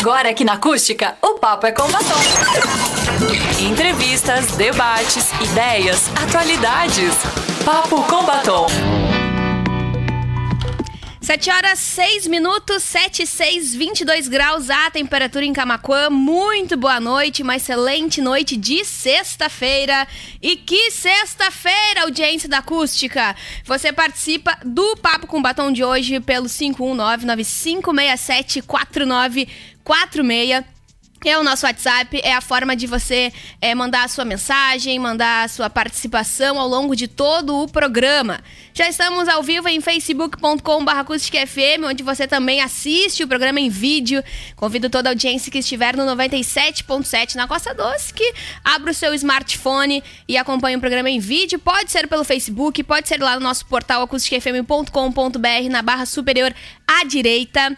Agora aqui na Acústica, o papo é com batom. Entrevistas, debates, ideias, atualidades. Papo com batom. 7 horas 6 minutos, 7 6, 22 graus a temperatura em Camacuã. Muito boa noite, uma excelente noite de sexta-feira. E que sexta-feira, audiência da Acústica! Você participa do Papo com Batom de hoje pelo 519 9567 4946 é o nosso WhatsApp, é a forma de você é, mandar a sua mensagem, mandar a sua participação ao longo de todo o programa. Já estamos ao vivo em facebook.com.br onde você também assiste o programa em vídeo. Convido toda a audiência que estiver no 97.7 na Costa Doce que abra o seu smartphone e acompanhe o programa em vídeo. Pode ser pelo Facebook, pode ser lá no nosso portal acusticfm.com.br na barra superior à direita.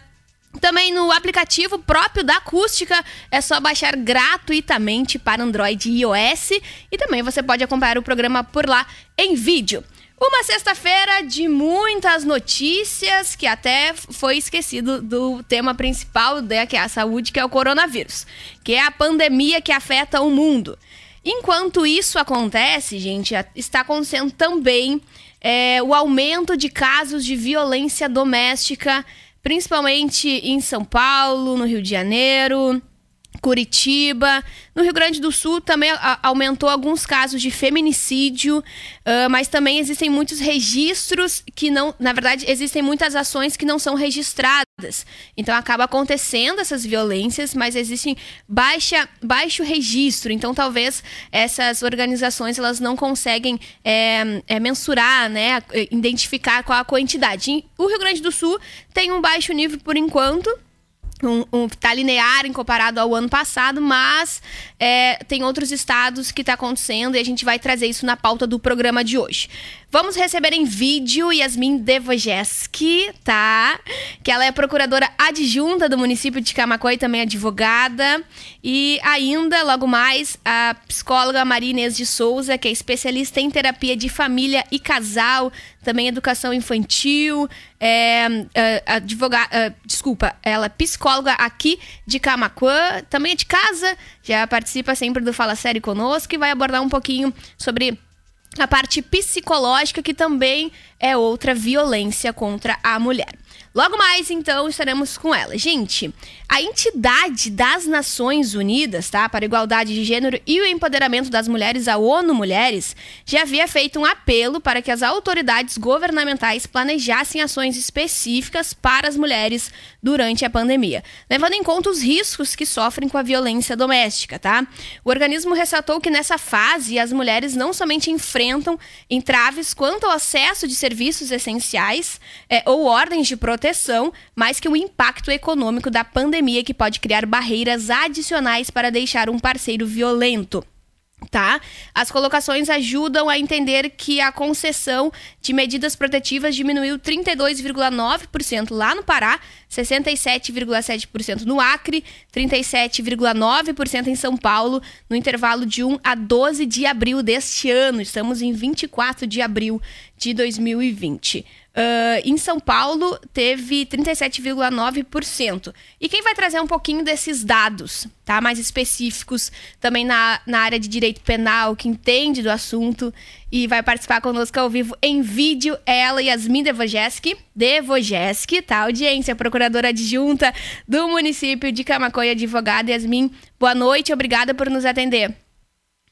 Também no aplicativo próprio da Acústica, é só baixar gratuitamente para Android e iOS. E também você pode acompanhar o programa por lá em vídeo. Uma sexta-feira de muitas notícias, que até foi esquecido do tema principal, né, que é a saúde, que é o coronavírus, que é a pandemia que afeta o mundo. Enquanto isso acontece, gente, está acontecendo também é, o aumento de casos de violência doméstica principalmente em São Paulo, no Rio de Janeiro, Curitiba. No Rio Grande do Sul também aumentou alguns casos de feminicídio, uh, mas também existem muitos registros que não. Na verdade, existem muitas ações que não são registradas. Então acaba acontecendo essas violências, mas existem baixa, baixo registro. Então talvez essas organizações elas não conseguem é, é, mensurar, né, identificar qual a quantidade. O Rio Grande do Sul tem um baixo nível por enquanto um, um, tá linear em comparado ao ano passado, mas é, tem outros estados que está acontecendo e a gente vai trazer isso na pauta do programa de hoje. Vamos receber em vídeo Yasmin Devojeski, tá? Que ela é procuradora adjunta do município de Camacoa e também advogada. E ainda, logo mais, a psicóloga Maria Inês de Souza, que é especialista em terapia de família e casal, também educação infantil, é, é, advogada, é, desculpa, ela é psicóloga aqui de Camacuã, também é de casa, já participa sempre do Fala Série conosco e vai abordar um pouquinho sobre a parte psicológica, que também é outra violência contra a mulher. Logo mais, então, estaremos com ela. Gente, a entidade das Nações Unidas, tá, para a igualdade de gênero e o empoderamento das mulheres, a ONU Mulheres, já havia feito um apelo para que as autoridades governamentais planejassem ações específicas para as mulheres durante a pandemia, levando em conta os riscos que sofrem com a violência doméstica, tá? O organismo ressaltou que nessa fase as mulheres não somente enfrentam entraves quanto ao acesso de serviços essenciais é, ou ordens de proteção mais que o impacto econômico da pandemia que pode criar barreiras adicionais para deixar um parceiro violento tá? As colocações ajudam a entender que a concessão de medidas protetivas diminuiu 32,9% lá no Pará, 67,7% no Acre, 37,9% em São Paulo, no intervalo de 1 a 12 de abril deste ano. Estamos em 24 de abril de 2020. Uh, em São Paulo, teve 37,9%. E quem vai trazer um pouquinho desses dados, tá? Mais específicos, também na, na área de direito penal, que entende do assunto e vai participar conosco ao vivo em vídeo, é ela, Yasmin Devojeski, Devojeski, tá? Audiência, procuradora adjunta do município de Camacoia, advogada. Yasmin, boa noite, obrigada por nos atender.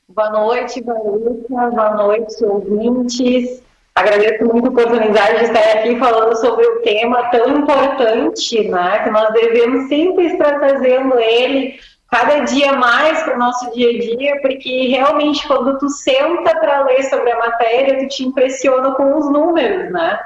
Boa noite, Vanessa, boa noite, ouvintes. Agradeço muito a oportunidade de estar aqui falando sobre o tema tão importante, né? Que nós devemos sempre estar trazendo ele cada dia mais para o nosso dia a dia, porque realmente quando tu senta para ler sobre a matéria, tu te impressiona com os números, né?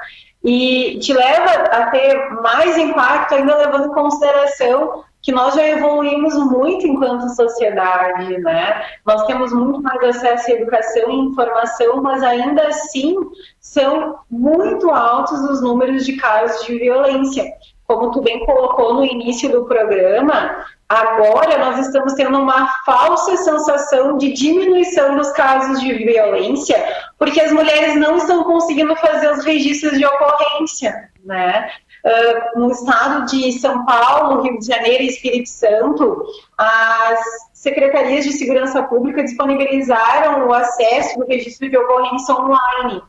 E te leva a ter mais impacto, ainda levando em consideração que nós já evoluímos muito enquanto sociedade, né? Nós temos muito mais acesso à educação e informação, mas ainda assim são muito altos os números de casos de violência. Como tu bem colocou no início do programa, agora nós estamos tendo uma falsa sensação de diminuição dos casos de violência, porque as mulheres não estão conseguindo fazer os registros de ocorrência, né? Uh, no estado de São Paulo, Rio de Janeiro e Espírito Santo, as secretarias de segurança pública disponibilizaram o acesso do registro de ocorrência online.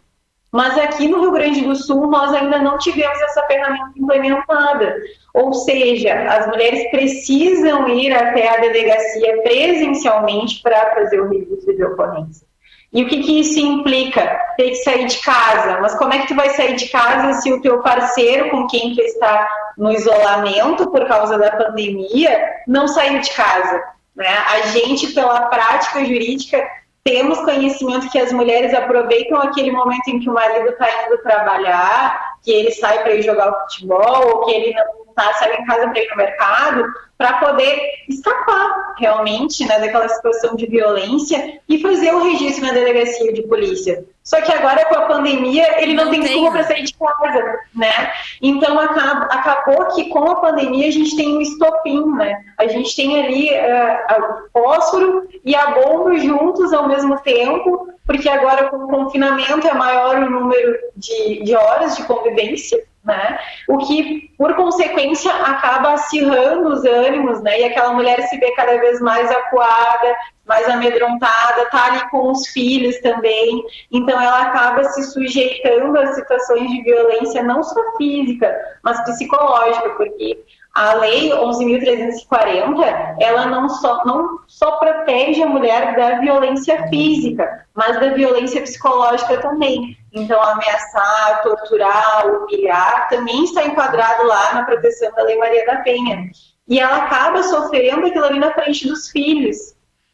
Mas aqui no Rio Grande do Sul, nós ainda não tivemos essa ferramenta implementada. Ou seja, as mulheres precisam ir até a delegacia presencialmente para fazer o registro de ocorrência. E o que, que isso implica? Ter que sair de casa. Mas como é que tu vai sair de casa se o teu parceiro com quem tu está no isolamento por causa da pandemia não saiu de casa? Né? A gente, pela prática jurídica, temos conhecimento que as mulheres aproveitam aquele momento em que o marido está indo trabalhar, que ele sai para ir jogar o futebol, ou que ele não está saindo em casa para ir no mercado, para poder escapar realmente né, daquela situação de violência e fazer o registro na delegacia de polícia. Só que agora com a pandemia ele não, não tem desculpa para sair de casa, né? Então acaba, acabou que com a pandemia a gente tem um estopim, né? A gente tem ali uh, o fósforo e a bomba juntos ao mesmo tempo, porque agora com o confinamento é maior o número de, de horas de convivência né? O que, por consequência, acaba acirrando os ânimos, né? E aquela mulher se vê cada vez mais acuada, mais amedrontada, tá ali com os filhos também. Então, ela acaba se sujeitando a situações de violência, não só física, mas psicológica, porque a lei 11.340, ela não só, não só protege a mulher da violência física, mas da violência psicológica também. Então, ameaçar, torturar, humilhar, também está enquadrado lá na proteção da Lei Maria da Penha. E ela acaba sofrendo aquilo ali na frente dos filhos,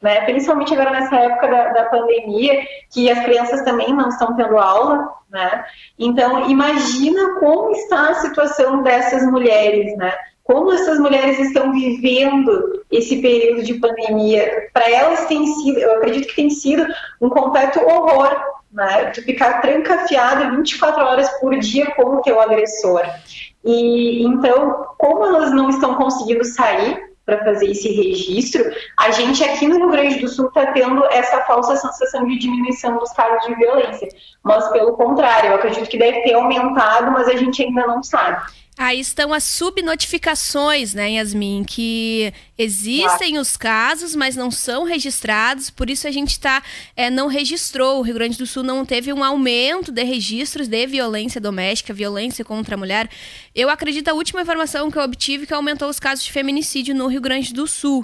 né? principalmente agora nessa época da, da pandemia, que as crianças também não estão tendo aula, né? Então, imagina como está a situação dessas mulheres, né? Como essas mulheres estão vivendo esse período de pandemia. Para elas tem sido, eu acredito que tem sido um completo horror, né? De ficar trancafiada 24 horas por dia com o teu agressor. E então, como elas não estão conseguindo sair para fazer esse registro, a gente aqui no Rio Grande do Sul está tendo essa falsa sensação de diminuição dos casos de violência. Mas, pelo contrário, eu acredito que deve ter aumentado, mas a gente ainda não sabe. Aí estão as subnotificações, né, Yasmin? Que existem os casos, mas não são registrados, por isso a gente tá, é, não registrou. O Rio Grande do Sul não teve um aumento de registros de violência doméstica, violência contra a mulher. Eu acredito, a última informação que eu obtive que aumentou os casos de feminicídio no Rio Grande do Sul.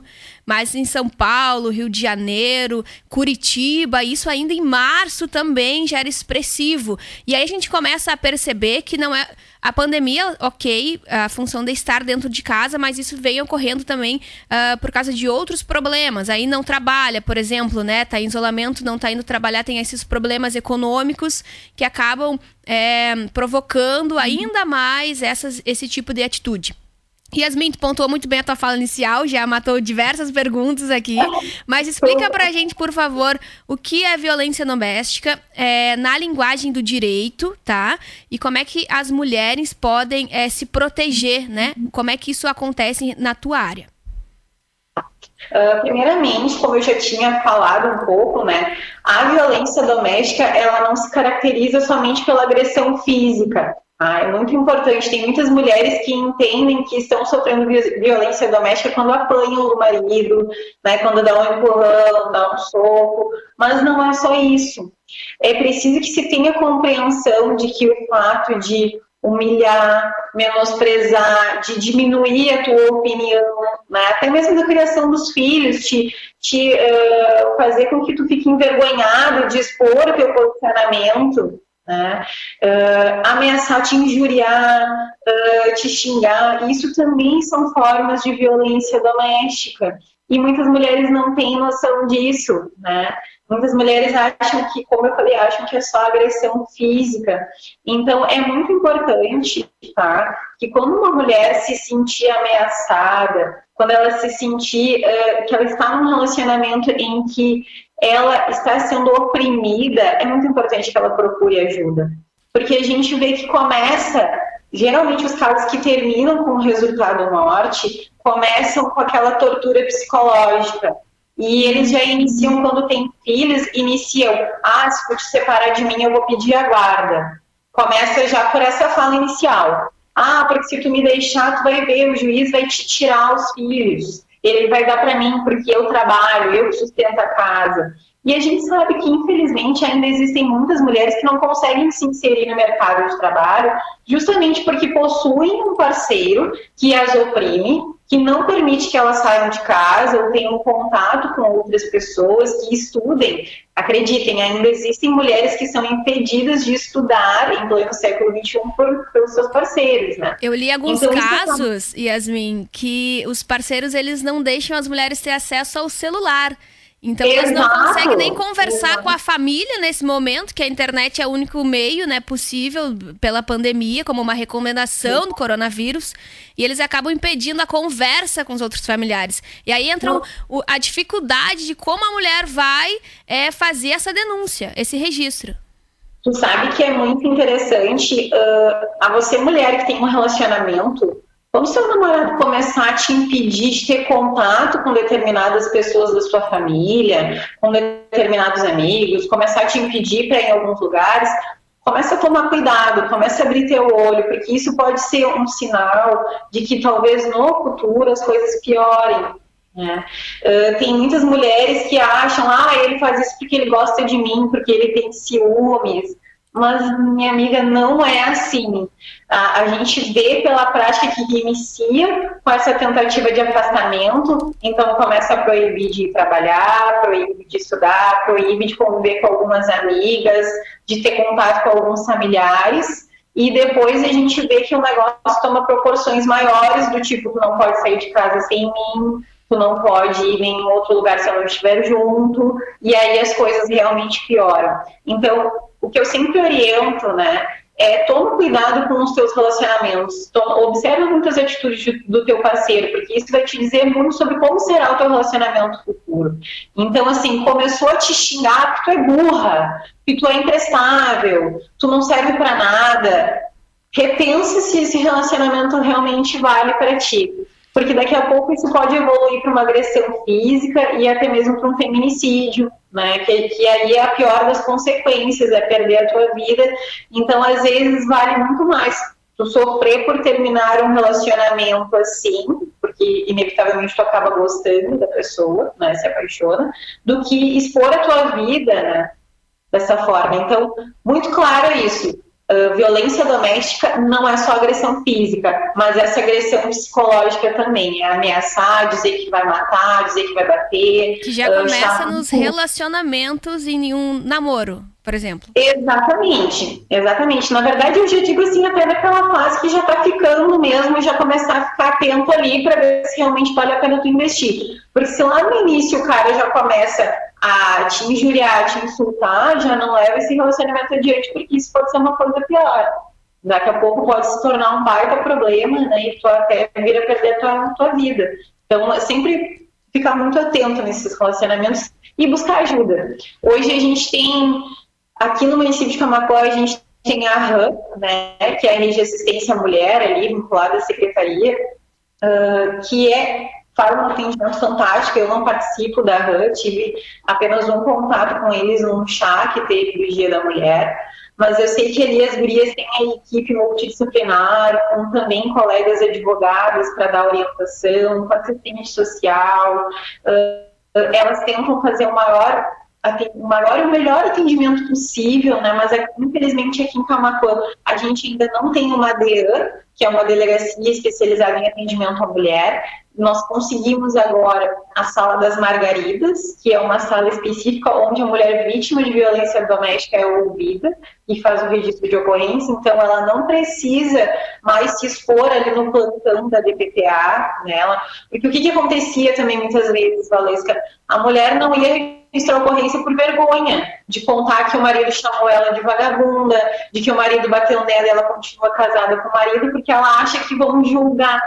Mas em São Paulo, Rio de Janeiro, Curitiba, isso ainda em março também já era expressivo. E aí a gente começa a perceber que não é a pandemia, ok, a função de estar dentro de casa, mas isso vem ocorrendo também uh, por causa de outros problemas. Aí não trabalha, por exemplo, né? Tá em isolamento, não tá indo trabalhar, tem esses problemas econômicos que acabam é, provocando ainda mais essas, esse tipo de atitude. Yasmin, tu pontuou muito bem a tua fala inicial, já matou diversas perguntas aqui, mas explica pra gente, por favor, o que é violência doméstica é, na linguagem do direito, tá? E como é que as mulheres podem é, se proteger, né? Como é que isso acontece na tua área? Uh, primeiramente, como eu já tinha falado um pouco, né, a violência doméstica ela não se caracteriza somente pela agressão física, ah, é muito importante. Tem muitas mulheres que entendem que estão sofrendo violência doméstica quando apanham o marido, né, quando dá um empurrão, dá um soco, mas não é só isso. É preciso que se tenha compreensão de que o fato de humilhar, menosprezar, de diminuir a tua opinião, né? até mesmo da criação dos filhos, te, te uh, fazer com que tu fique envergonhado de expor o teu posicionamento, né? Uh, ameaçar te injuriar, uh, te xingar, isso também são formas de violência doméstica. E muitas mulheres não têm noção disso, né? Muitas mulheres acham que, como eu falei, acham que é só agressão física. Então, é muito importante, tá? Que quando uma mulher se sentir ameaçada, quando ela se sentir uh, que ela está num relacionamento em que ela está sendo oprimida, é muito importante que ela procure ajuda. Porque a gente vê que começa, geralmente os casos que terminam com o resultado morte, começam com aquela tortura psicológica. E eles já iniciam, quando têm filhos, iniciam, ah, se for te separar de mim, eu vou pedir a guarda. Começa já por essa fala inicial. Ah, porque se tu me deixar, tu vai ver, o juiz vai te tirar os filhos. Ele vai dar para mim porque eu trabalho, eu sustento a casa. E a gente sabe que, infelizmente, ainda existem muitas mulheres que não conseguem se inserir no mercado de trabalho, justamente porque possuem um parceiro que as oprime, que não permite que elas saiam de casa ou tenham contato com outras pessoas, que estudem. Acreditem, ainda existem mulheres que são impedidas de estudar em pleno século XXI por, pelos seus parceiros, né? Eu li alguns então, casos, Yasmin, que os parceiros eles não deixam as mulheres ter acesso ao celular. Então Exato. eles não conseguem nem conversar Exato. com a família nesse momento, que a internet é o único meio, né, possível pela pandemia, como uma recomendação do coronavírus, e eles acabam impedindo a conversa com os outros familiares. E aí entra o, a dificuldade de como a mulher vai é, fazer essa denúncia, esse registro. Tu sabe que é muito interessante uh, a você mulher que tem um relacionamento quando seu namorado começar a te impedir de ter contato com determinadas pessoas da sua família, com determinados amigos, começar a te impedir para ir em alguns lugares, começa a tomar cuidado, começa a abrir teu olho, porque isso pode ser um sinal de que talvez no futuro as coisas piorem. Uh, tem muitas mulheres que acham, ah, ele faz isso porque ele gosta de mim, porque ele tem ciúmes mas minha amiga não é assim. A, a, gente vê pela prática que inicia com essa tentativa de afastamento, então começa a proibir de trabalhar, proíbe de estudar, proíbe de conviver com algumas amigas, de ter contato com alguns familiares. E depois a gente vê que o negócio toma proporções maiores, do tipo, tu não pode sair de casa sem mim, tu não pode ir em outro lugar se eu não estiver junto, e aí as coisas realmente pioram. Então, o que eu sempre oriento, né, é toma cuidado com os teus relacionamentos, toma, observa muitas atitudes do teu parceiro, porque isso vai te dizer muito sobre como será o teu relacionamento futuro. Então, assim, começou a te xingar que tu é burra, que tu é imprestável, tu não serve para nada, repensa se esse relacionamento realmente vale para ti. Porque daqui a pouco isso pode evoluir para uma agressão física e até mesmo para um feminicídio, né? Que, que aí é a pior das consequências, é perder a tua vida. Então, às vezes, vale muito mais tu sofrer por terminar um relacionamento assim, porque inevitavelmente tu acaba gostando da pessoa, né? Se apaixona, do que expor a tua vida, né? Dessa forma. Então, muito claro isso Uh, violência doméstica não é só agressão física, mas essa agressão psicológica também. É ameaçar, dizer que vai matar, dizer que vai bater. Que já uh, começa nos relacionamentos e em um namoro, por exemplo. Exatamente, exatamente. Na verdade, eu já digo assim, até naquela fase que já tá ficando mesmo e já começar a ficar atento ali para ver se realmente vale a pena tu investir. Porque se lá no início o cara já começa a te injuriar, te insultar, já não leva esse relacionamento adiante, porque isso pode ser uma coisa pior. Daqui a pouco pode se tornar um baita problema, né? E tu até vir a perder a tua, tua vida. Então, é sempre ficar muito atento nesses relacionamentos e buscar ajuda. Hoje a gente tem, aqui no município de Camacuã, a gente tem a RAM, né, que é a Rede de Assistência à Mulher, ali, vinculada à Secretaria, uh, que é faz um atendimento fantástico. Eu não participo da RAM, tive apenas um contato com eles num chá que teve do Dia da Mulher. Mas eu sei que ali as gurias têm a equipe multidisciplinar, com também colegas advogados para dar orientação, com assistente social. elas tentam fazer o maior o maior e o melhor atendimento possível, né? Mas infelizmente aqui em Camacuã a gente ainda não tem uma DEAN, que é uma delegacia especializada em atendimento à mulher. Nós conseguimos agora a Sala das Margaridas, que é uma sala específica onde a mulher vítima de violência doméstica é ouvida e faz o registro de ocorrência, então ela não precisa mais se expor ali no plantão da DPTA nela, porque o que, que acontecia também muitas vezes, Valesca, a mulher não ia registrar ocorrência por vergonha de contar que o marido chamou ela de vagabunda, de que o marido bateu nela e ela continua casada com o marido, porque ela acha que vão julgar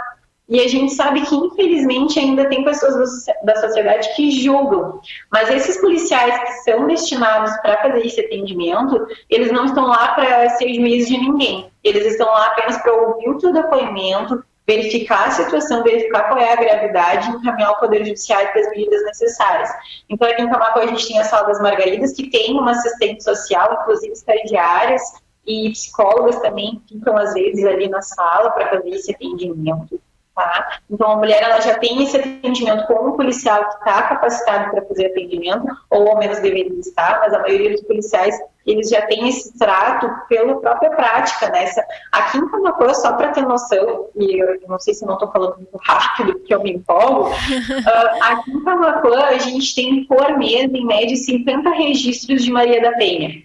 e a gente sabe que, infelizmente, ainda tem pessoas da sociedade que julgam. Mas esses policiais que são destinados para fazer esse atendimento, eles não estão lá para ser juiz de ninguém. Eles estão lá apenas para ouvir o teu depoimento, verificar a situação, verificar qual é a gravidade e encaminhar ao Poder Judiciário para as medidas necessárias. Então, aqui em Camacuã, a gente tem a Sala das Margaridas, que tem uma assistente social, inclusive estagiárias, e psicólogas também ficam às vezes ali na sala para fazer esse atendimento. Tá? Então, a mulher ela já tem esse atendimento com um policial que está capacitado para fazer atendimento, ou ao menos deveria estar, mas a maioria dos policiais eles já têm esse trato pela própria prática, né? Aqui em Camacuã, só para ter noção, e eu não sei se não estou falando muito rápido, porque eu me empolgo, uh, aqui em Camacuã a gente tem por mês, em média, 50 registros de Maria da Penha.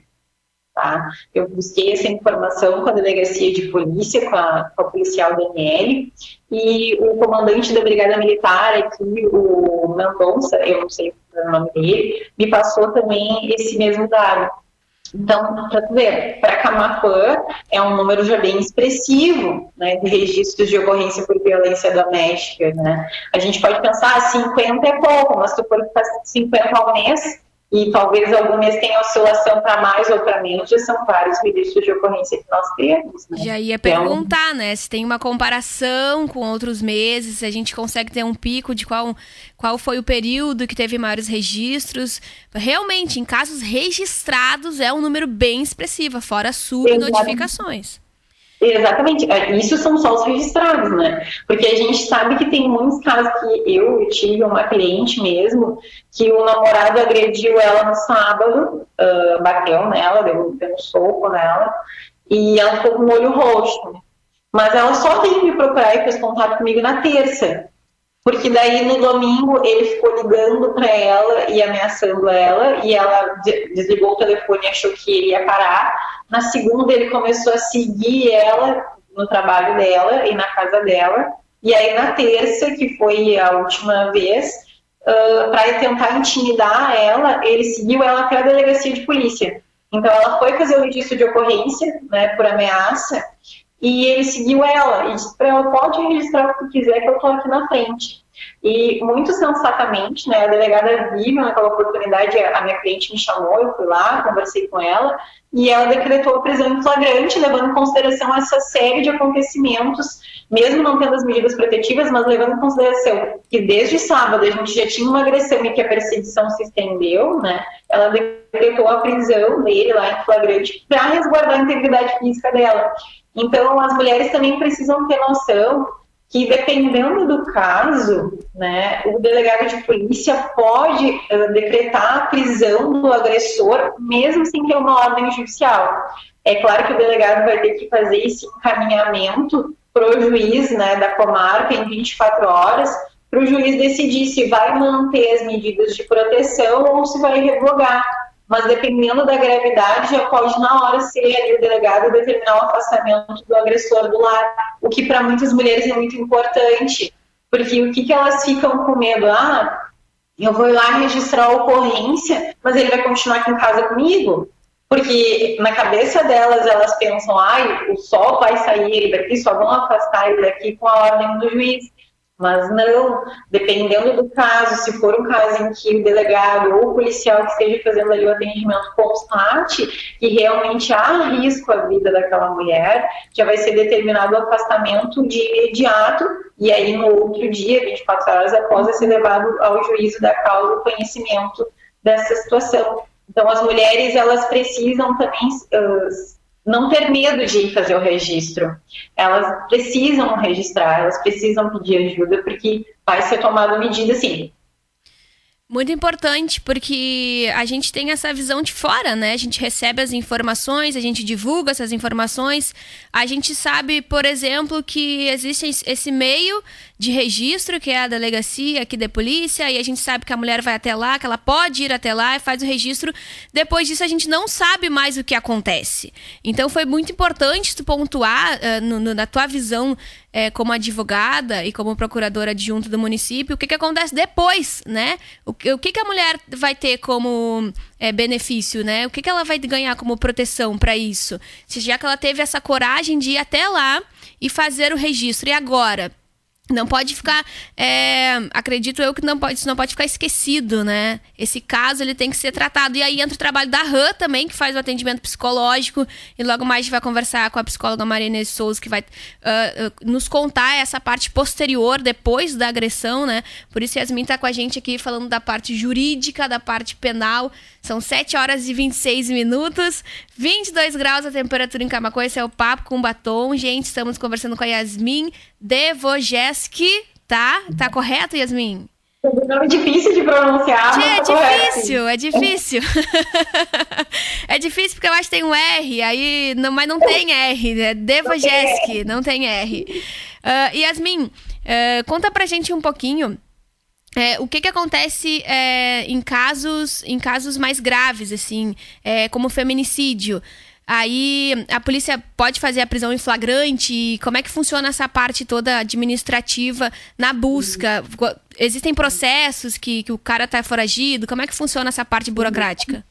Tá? Eu busquei essa informação com a delegacia de polícia, com a, com a policial Daniele, e o comandante da Brigada Militar aqui, o Mendonça, eu não sei o nome dele, me passou também esse mesmo dado. Então, para ver, para Camacuã é um número já bem expressivo né, de registros de ocorrência por violência doméstica. Né? A gente pode pensar, 50 é pouco, mas se tu for 50 ao mês, e talvez algum mês tenha oscilação para mais ou para menos, já são vários registros de ocorrência que nós temos. Né? Já ia então, perguntar, né, se tem uma comparação com outros meses, se a gente consegue ter um pico de qual, qual foi o período que teve maiores registros. Realmente, em casos registrados, é um número bem expressivo, fora subnotificações. Exatamente, é, isso são só os registrados, né? Porque a gente sabe que tem muitos casos que eu, tive uma cliente mesmo, que o namorado agrediu ela no sábado, uh, bateu nela, deu, deu um soco nela, e ela ficou com o olho roxo. Mas ela só veio me procurar e fez contato comigo na terça. Porque daí no domingo ele ficou ligando para ela e ameaçando ela, e ela desligou o telefone e achou que ele ia parar. Na segunda ele começou a seguir ela no trabalho dela e na casa dela. E aí na terça, que foi a última vez, uh, para tentar intimidar ela, ele seguiu ela até a delegacia de polícia. Então ela foi fazer o registro de ocorrência, né, por ameaça, e ele seguiu ela e disse para ela: pode registrar o que quiser, que eu estou aqui na frente. E muito sensatamente, né, a delegada viu naquela oportunidade, a minha cliente me chamou, eu fui lá, conversei com ela, e ela decretou a prisão em flagrante, levando em consideração essa série de acontecimentos, mesmo não tendo as medidas protetivas, mas levando em consideração que desde sábado a gente já tinha uma agressão e que a perseguição se estendeu, né, ela decretou a prisão dele lá em flagrante para resguardar a integridade física dela. Então, as mulheres também precisam ter noção que, dependendo do caso, né, o delegado de polícia pode uh, decretar a prisão do agressor, mesmo sem ter uma ordem judicial. É claro que o delegado vai ter que fazer esse encaminhamento para o juiz né, da comarca em 24 horas, para o juiz decidir se vai manter as medidas de proteção ou se vai revogar mas dependendo da gravidade, já pode na hora ser o delegado determinar o afastamento do agressor do lar, o que para muitas mulheres é muito importante, porque o que, que elas ficam com medo? Ah, eu vou lá registrar a ocorrência, mas ele vai continuar aqui em casa comigo? Porque na cabeça delas, elas pensam, ai, o sol vai sair ele daqui, só vão afastar ele daqui com a ordem do juiz. Mas não, dependendo do caso, se for um caso em que o delegado ou o policial que esteja fazendo ali o atendimento constate que realmente há risco à vida daquela mulher, já vai ser determinado o afastamento de imediato e aí no outro dia, 24 horas após, vai ser levado ao juízo da causa o conhecimento dessa situação. Então as mulheres elas precisam também uh, não ter medo de ir fazer o registro. Elas precisam registrar, elas precisam pedir ajuda, porque vai ser tomada medida, sim, muito importante, porque a gente tem essa visão de fora, né? A gente recebe as informações, a gente divulga essas informações. A gente sabe, por exemplo, que existe esse meio de registro, que é a delegacia aqui da polícia, e a gente sabe que a mulher vai até lá, que ela pode ir até lá e faz o registro. Depois disso, a gente não sabe mais o que acontece. Então, foi muito importante tu pontuar, uh, no, no, na tua visão é, como advogada e como procuradora adjunta do município, o que, que acontece depois, né? O, o que, que a mulher vai ter como é, benefício, né? O que, que ela vai ganhar como proteção para isso? Já que ela teve essa coragem de ir até lá e fazer o registro. E agora? Não pode ficar, é, acredito eu que não pode, isso não pode ficar esquecido, né? Esse caso ele tem que ser tratado. E aí entra o trabalho da RAM também, que faz o atendimento psicológico. E logo mais a gente vai conversar com a psicóloga Marina Souza, que vai uh, nos contar essa parte posterior, depois da agressão, né? Por isso Yasmin tá com a gente aqui falando da parte jurídica, da parte penal. São 7 horas e 26 minutos, 22 graus a temperatura em Camacuã. Esse é o Papo com Batom. Gente, estamos conversando com a Yasmin Devojeski, tá? Tá correto, Yasmin? É difícil de pronunciar. é difícil, é difícil. é difícil porque eu acho que tem um R, aí, não, mas não tem R, né? Devojeski, não tem R. Uh, Yasmin, uh, conta pra gente um pouquinho é, o que, que acontece é, em casos em casos mais graves, assim, é, como feminicídio. Aí a polícia pode fazer a prisão em flagrante? Como é que funciona essa parte toda administrativa na busca? Existem processos que, que o cara está foragido? Como é que funciona essa parte burocrática?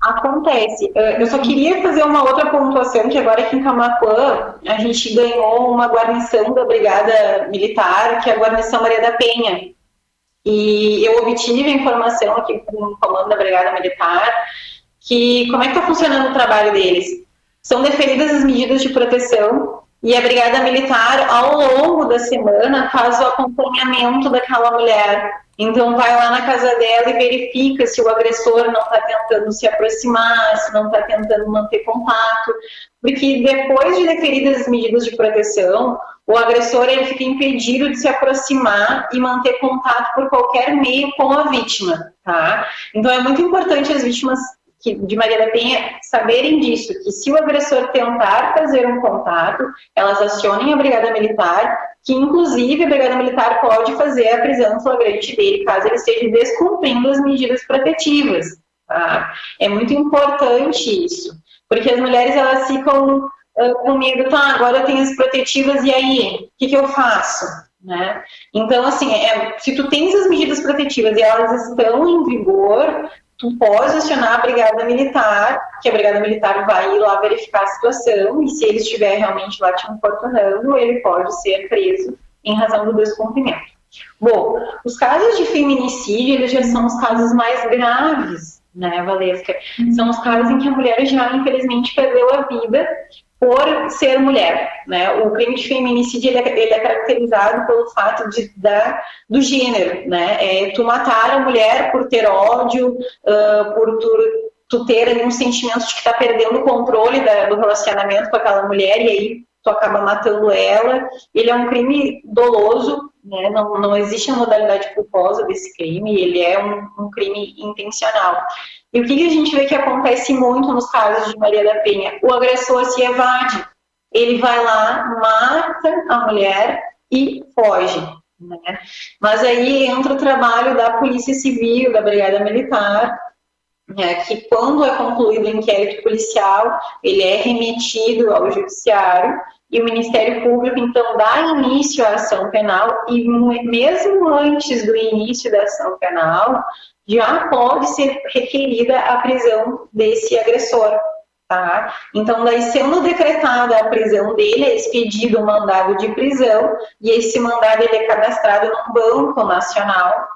Acontece. Eu só queria fazer uma outra pontuação, que agora aqui em Camacuã, a gente ganhou uma guarnição da Brigada Militar, que é a Guarnição Maria da Penha. E eu obtive a informação aqui com o comando da Brigada Militar que como é que está funcionando o trabalho deles. São deferidas as medidas de proteção e a Brigada Militar, ao longo da semana, faz o acompanhamento daquela mulher. Então, vai lá na casa dela e verifica se o agressor não está tentando se aproximar, se não está tentando manter contato. Porque depois de deferidas as medidas de proteção, o agressor ele fica impedido de se aproximar e manter contato por qualquer meio com a vítima, tá? Então é muito importante as vítimas que, de Maria da Penha saberem disso, que se o agressor tentar fazer um contato, elas acionem a Brigada Militar, que inclusive a Brigada Militar pode fazer a prisão flagrante dele, caso ele esteja descumprindo as medidas protetivas. Tá? É muito importante isso, porque as mulheres elas ficam comigo, tá, agora eu tenho as protetivas, e aí? O que, que eu faço? Né? Então, assim, é, se tu tens as medidas protetivas e elas estão em vigor, tu pode acionar a Brigada Militar, que a Brigada Militar vai ir lá verificar a situação, e se ele estiver realmente lá te importunando, ele pode ser preso em razão do descumprimento. Bom, os casos de feminicídio, eles já são os casos mais graves, né, Valesca? São os casos em que a mulher já, infelizmente, perdeu a vida por ser mulher. Né? O crime de feminicídio ele é, ele é caracterizado pelo fato de, da, do gênero. Né? É tu matar a mulher por ter ódio, uh, por tu, tu ter um sentimento de que está perdendo o controle da, do relacionamento com aquela mulher e aí tu acaba matando ela. Ele é um crime doloso, né? não, não existe a modalidade culposa desse crime, ele é um, um crime intencional. E o que a gente vê que acontece muito nos casos de Maria da Penha? O agressor se evade. Ele vai lá, mata a mulher e foge. Né? Mas aí entra o trabalho da Polícia Civil, da Brigada Militar, né, que quando é concluído o inquérito policial, ele é remetido ao judiciário e o Ministério Público então dá início à ação penal e mesmo antes do início da ação penal, já pode ser requerida a prisão desse agressor. Tá? Então, daí sendo decretada a prisão dele, é expedido um mandado de prisão e esse mandado ele é cadastrado no Banco Nacional,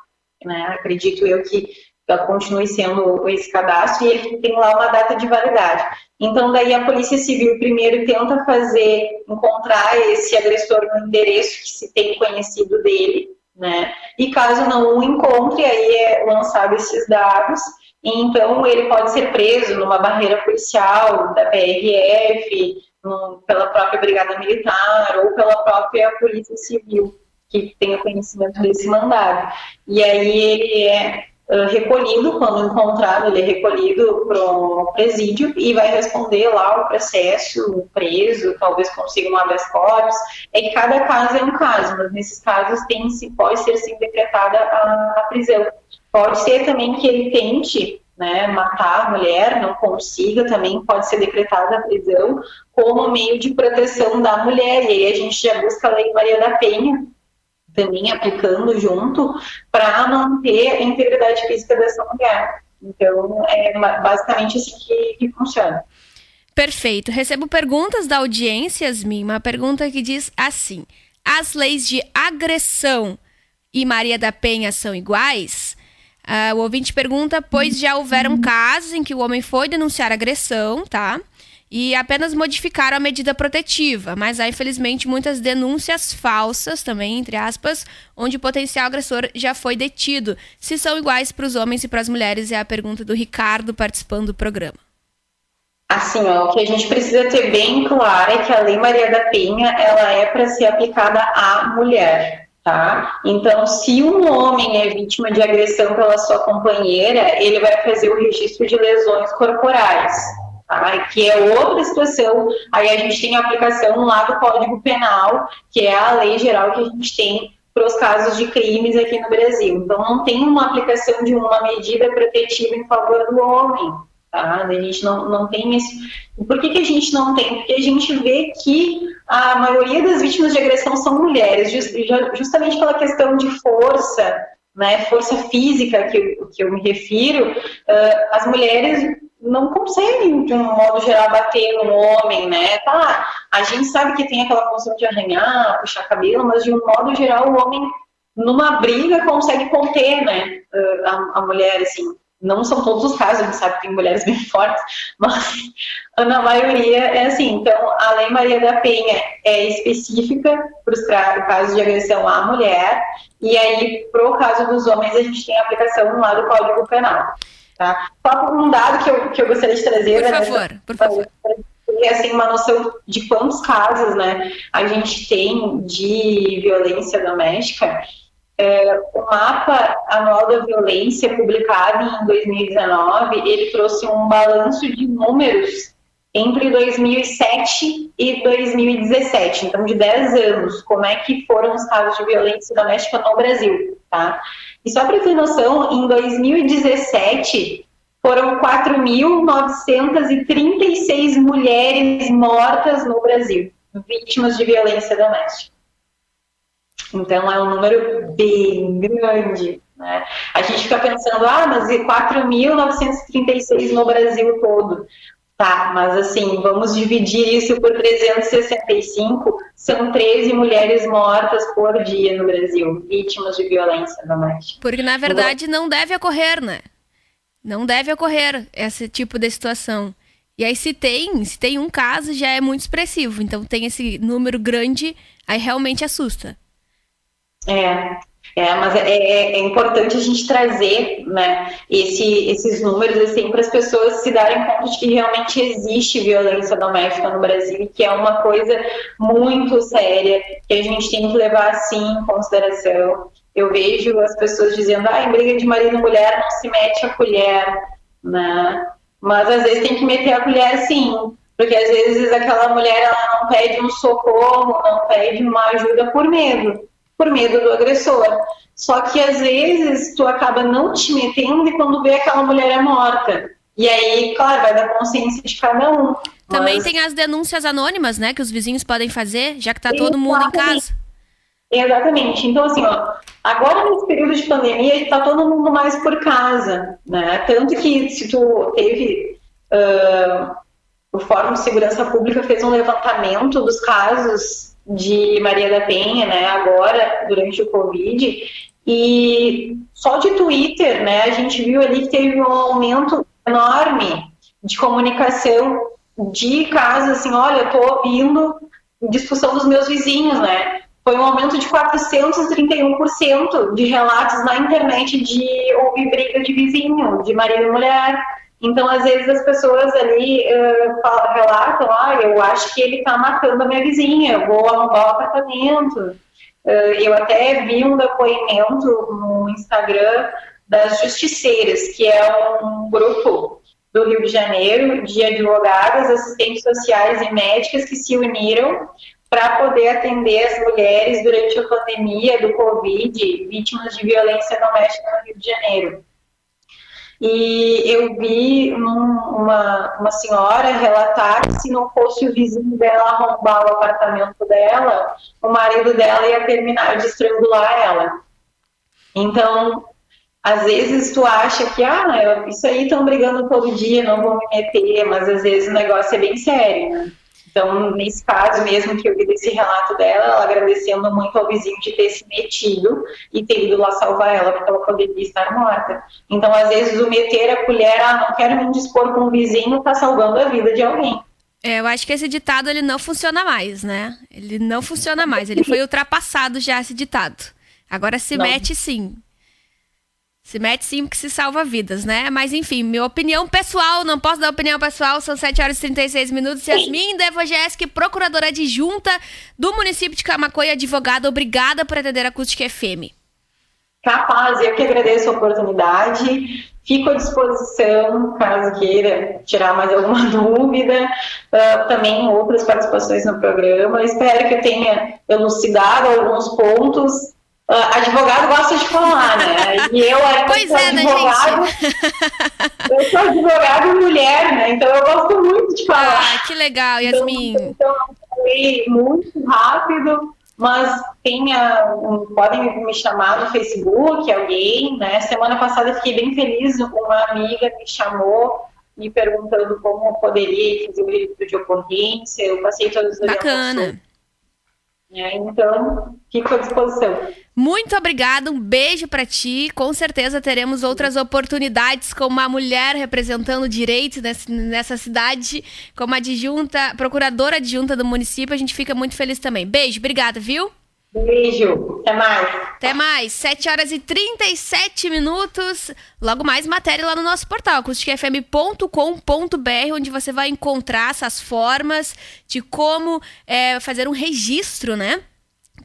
né? Acredito eu que continue sendo esse cadastro e ele tem lá uma data de validade. Então, daí a Polícia Civil primeiro tenta fazer, encontrar esse agressor no endereço que se tem conhecido dele, né? E caso não o encontre, aí é lançado esses dados, então ele pode ser preso numa barreira policial da PRF, pela própria Brigada Militar ou pela própria Polícia Civil, que tem o conhecimento desse mandado. E aí ele é recolhido, quando encontrado, ele é recolhido para o presídio e vai responder lá o processo, preso, talvez consiga um habeas corpus. É que cada caso é um caso, mas nesses casos tem pode ser sim decretada a, a prisão. Pode ser também que ele tente né, matar a mulher, não consiga, também pode ser decretada a prisão como meio de proteção da mulher. E aí a gente já busca a Lei Maria da Penha, também aplicando junto para manter a integridade física dessa mulher. Então, é basicamente assim que, que funciona. Perfeito. Recebo perguntas da audiência, Yasmin. Uma pergunta que diz assim: as leis de agressão e Maria da Penha são iguais? Uh, o ouvinte pergunta, pois já houveram casos em que o homem foi denunciar agressão, tá? E apenas modificaram a medida protetiva, mas há infelizmente muitas denúncias falsas também, entre aspas, onde o potencial agressor já foi detido. Se são iguais para os homens e para as mulheres, é a pergunta do Ricardo participando do programa. Assim, ó, o que a gente precisa ter bem claro é que a Lei Maria da Penha ela é para ser aplicada à mulher tá? Então, se um homem é vítima de agressão pela sua companheira, ele vai fazer o registro de lesões corporais, tá? Que é outra situação. Aí a gente tem a aplicação lá do Código Penal, que é a lei geral que a gente tem para os casos de crimes aqui no Brasil. Então, não tem uma aplicação de uma medida protetiva em favor do homem. Tá? A gente não, não tem isso. Por que, que a gente não tem? Porque a gente vê que a maioria das vítimas de agressão são mulheres, justamente pela questão de força, né, força física que, que eu me refiro, uh, as mulheres não conseguem, de um modo geral, bater no homem, né? Tá, a gente sabe que tem aquela função de arranhar, puxar cabelo, mas de um modo geral o homem, numa briga, consegue conter, né, a, a mulher, assim não são todos os casos, a gente sabe que tem mulheres bem fortes, mas na maioria é assim. Então, a Lei Maria da Penha é específica para os casos de agressão à mulher, e aí, para o caso dos homens, a gente tem a aplicação lá do Código Penal. Tá? Só um dado que eu, que eu gostaria de trazer. Por favor, por favor. É assim, uma noção de quantos casos né, a gente tem de violência doméstica é, o mapa anual da violência, publicado em 2019, ele trouxe um balanço de números entre 2007 e 2017, então de 10 anos, como é que foram os casos de violência doméstica no Brasil, tá? E só para ter noção, em 2017 foram 4.936 mulheres mortas no Brasil, vítimas de violência doméstica. Então é um número bem grande. Né? A gente fica pensando, ah, mas 4.936 no Brasil todo. Tá, mas assim, vamos dividir isso por 365, são 13 mulheres mortas por dia no Brasil, vítimas de violência doméstica. Porque na verdade não deve ocorrer, né? Não deve ocorrer esse tipo de situação. E aí se tem, se tem um caso já é muito expressivo, então tem esse número grande, aí realmente assusta. É, é, mas é, é, é, importante a gente trazer né, esse, esses números assim, para as pessoas se darem conta de que realmente existe violência doméstica no Brasil e que é uma coisa muito séria que a gente tem que levar assim em consideração. Eu vejo as pessoas dizendo, ah, em briga de marido e mulher não se mete a colher, né? Mas às vezes tem que meter a colher sim, porque às vezes aquela mulher ela não pede um socorro, não pede uma ajuda por medo por medo do agressor. Só que às vezes tu acaba não te metendo e quando vê aquela mulher é morta. E aí, claro, vai dar consciência de cada um. Também mas... tem as denúncias anônimas, né, que os vizinhos podem fazer, já que tá todo mundo em casa. Exatamente. Então, assim, ó, agora nesse período de pandemia, está todo mundo mais por casa, né? Tanto que se tu teve. Uh, o Fórum de Segurança Pública fez um levantamento dos casos de Maria da Penha, né, agora, durante o Covid, e só de Twitter, né, a gente viu ali que teve um aumento enorme de comunicação de casos, assim, olha, eu tô ouvindo discussão dos meus vizinhos, né, foi um aumento de 431% de relatos na internet de ouvir briga de vizinho, de marido e mulher, então, às vezes, as pessoas ali uh, relatam, ah, eu acho que ele está matando a minha vizinha, eu vou arrumar o apartamento. Uh, eu até vi um depoimento no Instagram das Justiceiras, que é um grupo do Rio de Janeiro de advogadas, assistentes sociais e médicas que se uniram para poder atender as mulheres durante a pandemia do Covid, vítimas de violência doméstica no Rio de Janeiro. E eu vi uma, uma senhora relatar que se não fosse o vizinho dela arrombar o apartamento dela, o marido dela ia terminar de estrangular ela. Então, às vezes tu acha que, ah, isso aí estão brigando todo dia, não vou me meter, mas às vezes o negócio é bem sério, né? Então, nesse caso mesmo que eu vi desse relato dela, ela agradecendo muito ao vizinho de ter se metido e ter ido lá salvar ela, porque ela poderia estar morta. Então, às vezes, o meter a colher, ah, não quero me dispor com o vizinho, está salvando a vida de alguém. É, eu acho que esse ditado ele não funciona mais, né? Ele não funciona mais. Ele foi ultrapassado já esse ditado. Agora se não. mete sim. Se mete sim que se salva vidas, né? Mas enfim, minha opinião pessoal, não posso dar opinião pessoal, são 7 horas e 36 minutos. Yasmin Devogeski, procuradora adjunta do município de Camacoa e advogada, obrigada por atender a Acústica FM. Capaz, eu que agradeço a oportunidade. Fico à disposição, caso queira tirar mais alguma dúvida. Uh, também outras participações no programa. Espero que eu tenha elucidado alguns pontos advogado gosta de falar, né? E eu ainda pois sou é, né, advogado. eu sou advogado mulher, né? Então eu gosto muito de falar. Ah, que legal, Yasmin. Então, então eu falei muito rápido, mas tenha, podem me chamar no Facebook, alguém, né? Semana passada eu fiquei bem feliz, uma amiga me chamou me perguntando como poderia fazer o registro de ocorrência, eu passei todas as Bacana. É, então, fico à disposição. Muito obrigada, um beijo para ti. Com certeza teremos outras oportunidades como uma mulher representando direitos nessa cidade, como adjunta, procuradora adjunta do município. A gente fica muito feliz também. Beijo, obrigada, viu? Beijo, até mais. Até mais, 7 horas e 37 minutos. Logo mais matéria lá no nosso portal, acusticfm.com.br, onde você vai encontrar essas formas de como é, fazer um registro, né?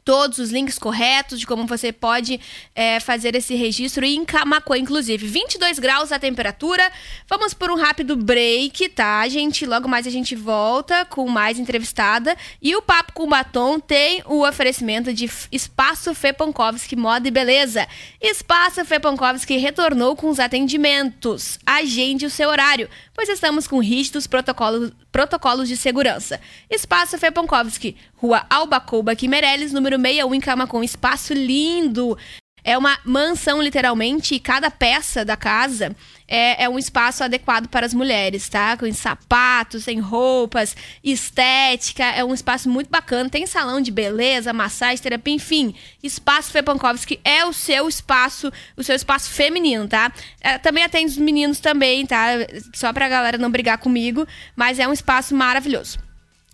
Todos os links corretos de como você pode é, fazer esse registro em Camacuã, inclusive. 22 graus a temperatura. Vamos por um rápido break, tá, gente? Logo mais a gente volta com mais entrevistada. E o Papo com Batom tem o oferecimento de Espaço Fepankovski Moda e Beleza. Espaço Fepankovski retornou com os atendimentos. Agende o seu horário, pois estamos com rígidos protocolos, protocolos de segurança. Espaço Fepankovski, Rua Albacouba Quimereles, número 61 em Camacom. Espaço lindo. É uma mansão, literalmente, e cada peça da casa é, é, um espaço adequado para as mulheres, tá? Com sapatos, sem roupas, estética. É um espaço muito bacana. Tem salão de beleza, massagem, terapia, enfim. Espaço Fepankovski é o seu espaço, o seu espaço feminino, tá? É, também atende os meninos também, tá? Só pra galera não brigar comigo, mas é um espaço maravilhoso.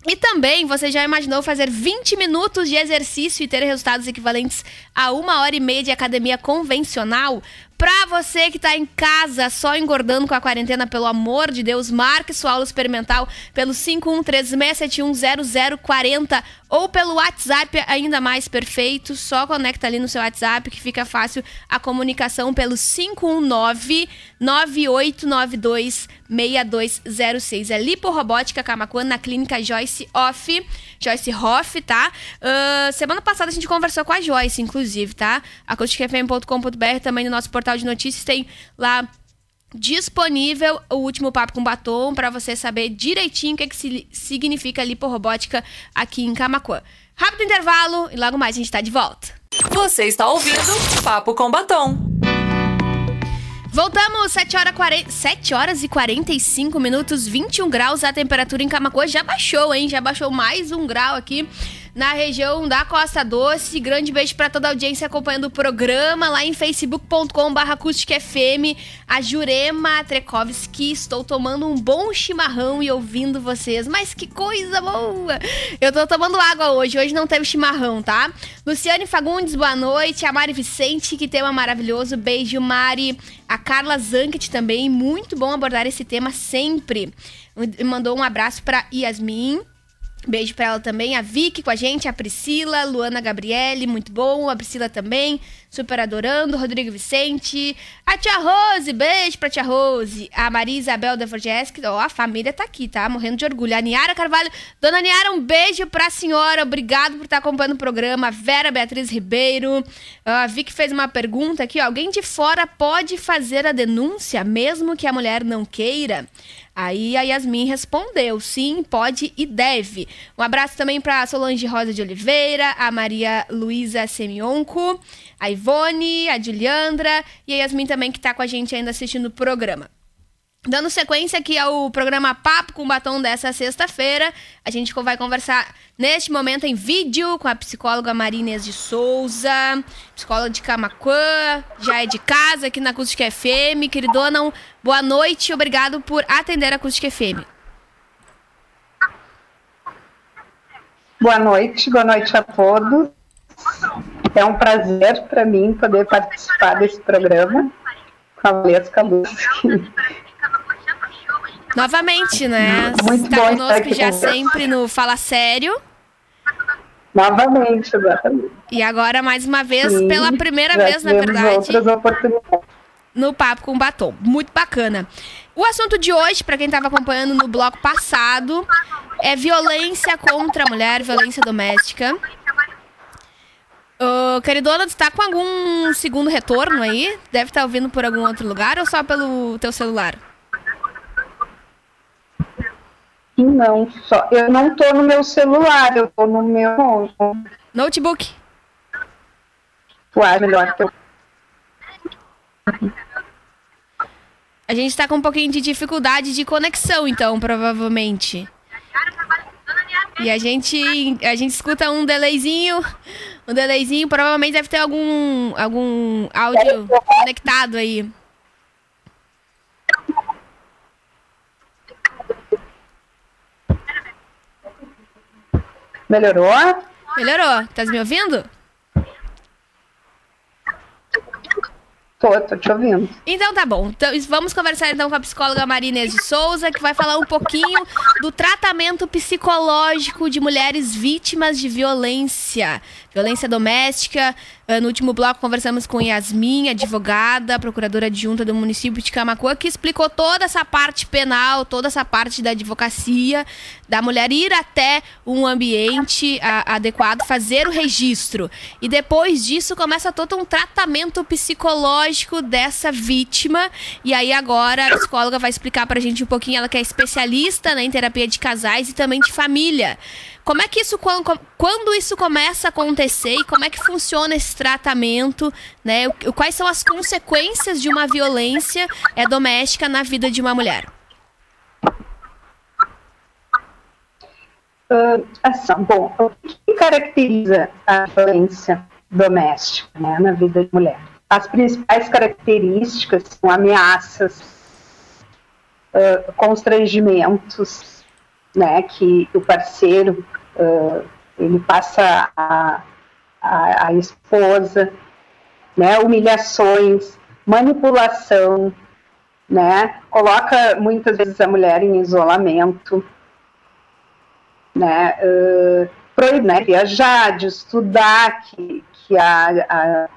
E também, você já imaginou fazer 20 minutos de exercício e ter resultados equivalentes a uma hora e meia de academia convencional? Pra você que tá em casa só engordando com a quarentena, pelo amor de Deus, marque sua aula experimental pelo 5136710040 ou pelo WhatsApp, ainda mais perfeito. Só conecta ali no seu WhatsApp que fica fácil a comunicação pelo 519 9892 6206. É Liporobótica Camacuã na clínica Joyce Off. Joyce Hoff, tá? Uh, semana passada a gente conversou com a Joyce, inclusive, tá? acusticfm.com.br também no nosso portal de notícias tem lá disponível o último papo com batom para você saber direitinho o que, é que significa liporobótica aqui em Camacuã. Rápido intervalo e logo mais a gente está de volta. Você está ouvindo Papo com Batom. Voltamos, 7 horas, 40, 7 horas e 45 minutos, 21 graus a temperatura em Camacuã. Já baixou, hein? Já baixou mais um grau aqui na região da Costa Doce. Grande beijo para toda a audiência acompanhando o programa lá em facebook.com.br FM. A Jurema Trekovski, estou tomando um bom chimarrão e ouvindo vocês. Mas que coisa boa! Eu tô tomando água hoje, hoje não teve chimarrão, tá? Luciane Fagundes, boa noite. A Mari Vicente, que tema maravilhoso. Beijo, Mari. A Carla Zanket também, muito bom abordar esse tema sempre. Mandou um abraço para Yasmin. Beijo pra ela também. A Vicky com a gente, a Priscila, Luana Gabriele, muito bom. A Priscila também, super adorando. Rodrigo Vicente. A tia Rose, beijo pra tia Rose. A Maria Isabel da Forgesk, ó, a família tá aqui, tá? Morrendo de orgulho. A Niara Carvalho. Dona Niara, um beijo pra senhora. Obrigado por estar acompanhando o programa. A Vera Beatriz Ribeiro. A Vicky fez uma pergunta aqui, ó. Alguém de fora pode fazer a denúncia, mesmo que a mulher não queira? Aí a Yasmin respondeu: sim, pode e deve. Um abraço também para Solange Rosa de Oliveira, a Maria Luísa Semionco, a Ivone, a Juliandra e a Yasmin também que está com a gente ainda assistindo o programa. Dando sequência aqui ao programa Papo com Batom dessa sexta-feira, a gente vai conversar neste momento em vídeo com a psicóloga Marinês de Souza, psicóloga de Camacuã, já é de casa aqui na Acústica FM. Queridona, boa noite obrigado por atender a Acústica FM. Boa noite, boa noite a todos. É um prazer para mim poder participar desse programa com a Valesca Luz, Novamente, né? Muito bom conosco já sempre no Fala Sério. Novamente, exatamente. E agora, mais uma vez, Sim, pela primeira vez, na verdade, outras oportunidades. no Papo com Batom. Muito bacana. O assunto de hoje, para quem estava acompanhando no bloco passado, é violência contra a mulher, violência doméstica. Ô, queridona, tu tá com algum segundo retorno aí? Deve estar ouvindo por algum outro lugar ou só pelo teu celular? Não, só, eu não estou no meu celular, eu estou no meu. Notebook. Uai, melhor que eu. A gente tá com um pouquinho de dificuldade de conexão, então, provavelmente. E a gente, a gente escuta um delayzinho, um delayzinho, provavelmente deve ter algum, algum áudio conectado aí. Melhorou? Melhorou? Tá me ouvindo? Tô, tô te ouvindo. Então tá bom. Então, vamos conversar então com a psicóloga Marinês de Souza, que vai falar um pouquinho do tratamento psicológico de mulheres vítimas de violência. Violência doméstica. Ah, No último bloco conversamos com Yasmin, advogada, procuradora adjunta do município de Camacuã, que explicou toda essa parte penal, toda essa parte da advocacia, da mulher ir até um ambiente a- adequado, fazer o registro. E depois disso começa todo um tratamento psicológico dessa vítima. E aí agora a psicóloga vai explicar pra gente um pouquinho, ela que é especialista né, em terapia de casais e também de família. Como é que isso, quando, quando isso começa a acontecer e como é que funciona esse tratamento, né? Quais são as consequências de uma violência é, doméstica na vida de uma mulher? Ah, assim, bom, o que caracteriza a violência doméstica né, na vida de mulher? As principais características são ameaças, ah, constrangimentos, né, que o parceiro ah, ele passa a, a, a esposa, né, humilhações, manipulação, né, coloca muitas vezes a mulher em isolamento, né, uh, proíbe, né, viajar, de estudar, que, que a, a,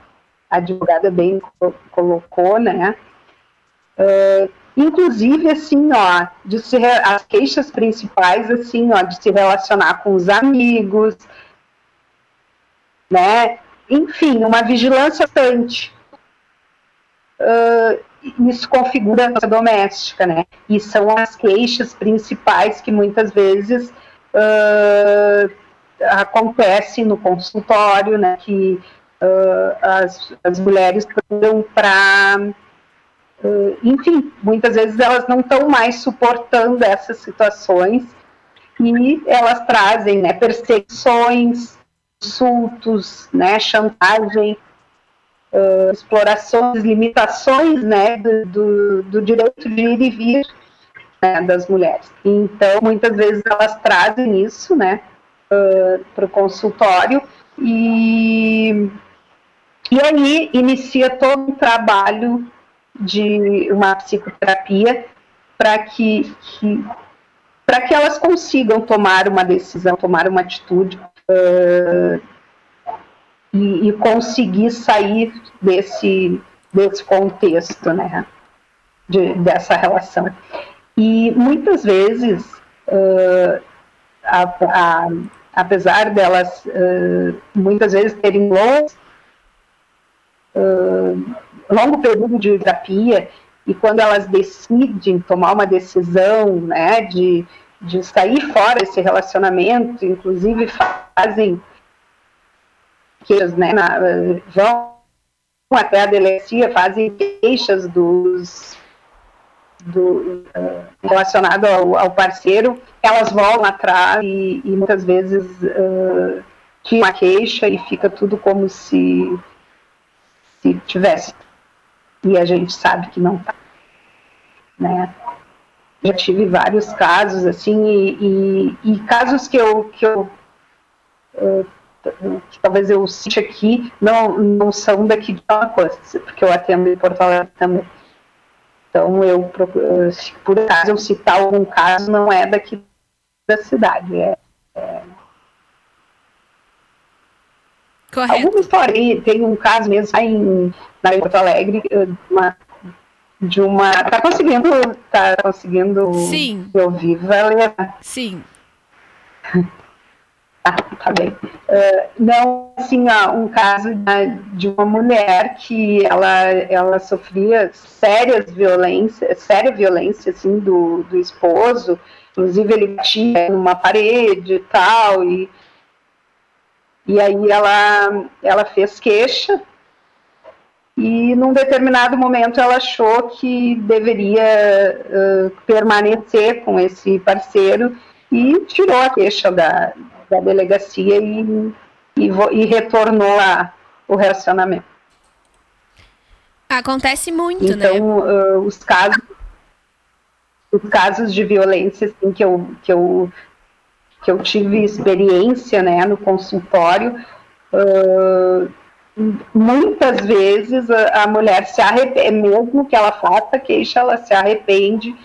a advogada bem co- colocou, né, uh, inclusive, assim, ó, de se, as queixas principais, assim, ó, de se relacionar com os amigos, né, enfim, uma vigilância constante. Uh, isso configura a violência doméstica, né? E são as queixas principais que muitas vezes uh, acontecem no consultório, né? Que uh, as, as mulheres procuram para. Uh, enfim, muitas vezes elas não estão mais suportando essas situações e elas trazem né, perseguições, insultos, né, chantagem, uh, explorações, limitações né, do, do, do, direito de ir e vir né, das mulheres. Então, muitas vezes elas trazem isso né, uh, para o consultório e, e aí inicia todo um trabalho de uma psicoterapia para que, que para que elas consigam tomar uma decisão, tomar uma atitude uh, e, e, conseguir sair desse, desse contexto, né, de, dessa relação. E muitas vezes, uh, a, a, apesar delas uh, muitas vezes terem longos, longo período de terapia, e quando elas decidem tomar uma decisão, né, de, de sair fora desse relacionamento, inclusive fazem queixas, né, na, vão até a delegacia, fazem queixas dos do, uh, relacionado ao, ao, parceiro, elas voltam atrás e, e muitas vezes uh, tinha uma queixa e fica tudo como se, se tivesse. E a gente sabe que não está. Né? Já tive vários casos assim, e, e, e casos que eu, que eu uh, que talvez eu cite aqui, não, não são daqui de Alagoas, porque eu atendo em Porto Alegre também. Então, eu, se por acaso eu citar algum caso, não é daqui da cidade, é, é Correto. Alguma história, tem um caso mesmo em, na Porto Alegre, eh, uma, de uma. Tá conseguindo. Tá conseguindo Sim. ouvir, Valéria? Sim. Ah, tá bem. Uh, não, assim, ó, um caso de uma mulher que ela, ela sofria sérias violências, séria violência, assim, do, do esposo, inclusive ele batia numa parede e tal, e, e aí ela, ela fez queixa, e num determinado momento ela achou que deveria uh, permanecer com esse parceiro e tirou a queixa da, da delegacia e, e, e retornou a, o relacionamento. Acontece muito, então, né? Então, uh, os casos os casos de violência assim, que, eu, que, eu, que eu tive experiência né, no consultório, uh, muitas vezes a, a, mulher se arrepende, mesmo que ela faça queixa, ela se arrepende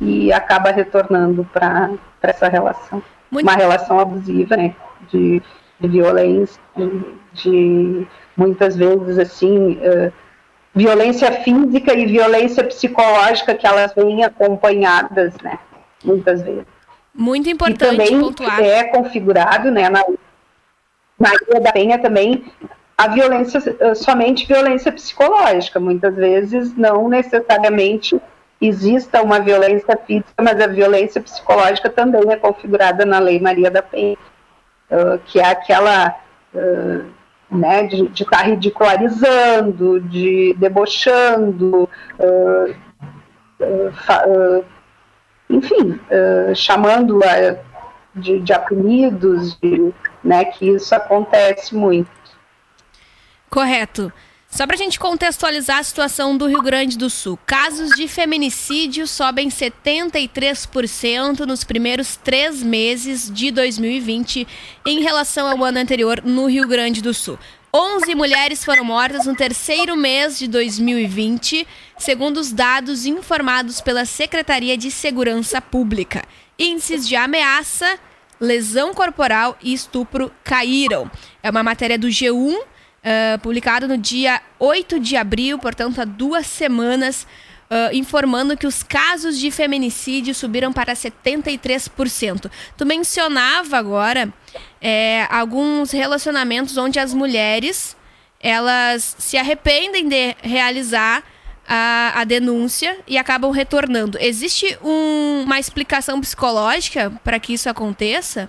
e acaba retornando para essa relação. Muito... uma relação abusiva, né? De, de violência, de, de, muitas vezes assim. Uh, violência física e violência psicológica que elas vêm acompanhadas, né? Muitas vezes. Muito importante e também pontuar. é configurado, né, na, Ilha da Penha também a violência, somente violência psicológica, muitas vezes não necessariamente exista uma violência física, mas a violência psicológica também é configurada na Lei Maria da Penha, uh, que é aquela uh, né, de estar tá ridicularizando, de debochando, enfim, chamando a, de, de apelidos, de, né, que isso acontece muito. Correto. Só para a gente contextualizar a situação do Rio Grande do Sul. Casos de feminicídio sobem 73% nos primeiros três meses de 2020 em relação ao ano anterior no Rio Grande do Sul. 11 mulheres foram mortas no terceiro mês de 2020, segundo os dados informados pela Secretaria de Segurança Pública. Índices de ameaça, lesão corporal e estupro caíram. É uma matéria do G1 uh, publicado no dia 8 de abril, portanto, há duas semanas, uh, informando que os casos de feminicídio subiram para 73%. Tu mencionava agora é, alguns relacionamentos onde as mulheres elas se arrependem de realizar a, a denúncia e acabam retornando. Existe um, uma explicação psicológica para que isso aconteça?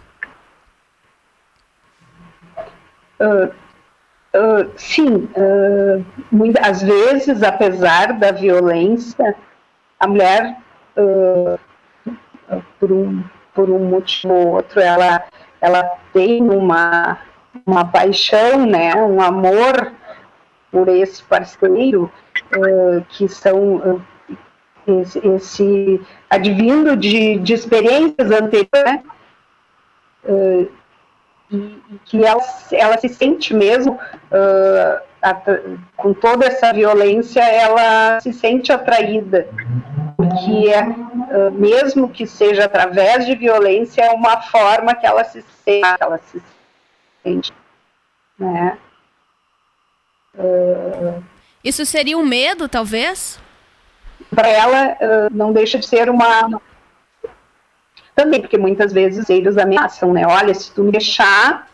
Uh, Uh, sim, uh, muitas, às vezes, apesar da violência, a mulher, por, um, por um motivo ou outro, ela, ela tem uma, uma paixão, né, um amor por esse parceiro, que são esse, esse advindo de, de experiências anteriores, né, e, e que ela, ela se sente mesmo uh, com toda essa violência, ela se sente atraída, porque é, uh, mesmo que seja através de violência, é uma forma que ela se sente, ela se sente, né? Uh, Isso seria um medo, talvez? Para ela, não deixa de ser uma também, porque muitas vezes eles ameaçam, né? Olha, se tu me deixar,